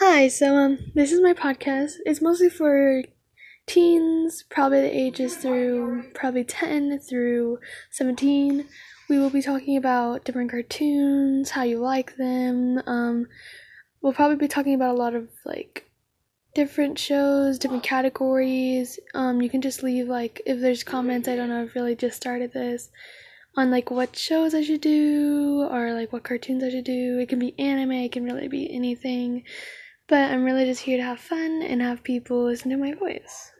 Hi, so um this is my podcast. It's mostly for teens, probably the ages through probably 10 through 17. We will be talking about different cartoons, how you like them. Um we'll probably be talking about a lot of like different shows, different categories. Um you can just leave like if there's comments, I don't know, I've really just started this on like what shows I should do or like what cartoons I should do. It can be anime, it can really be anything. But I'm really just here to have fun and have people listen to my voice.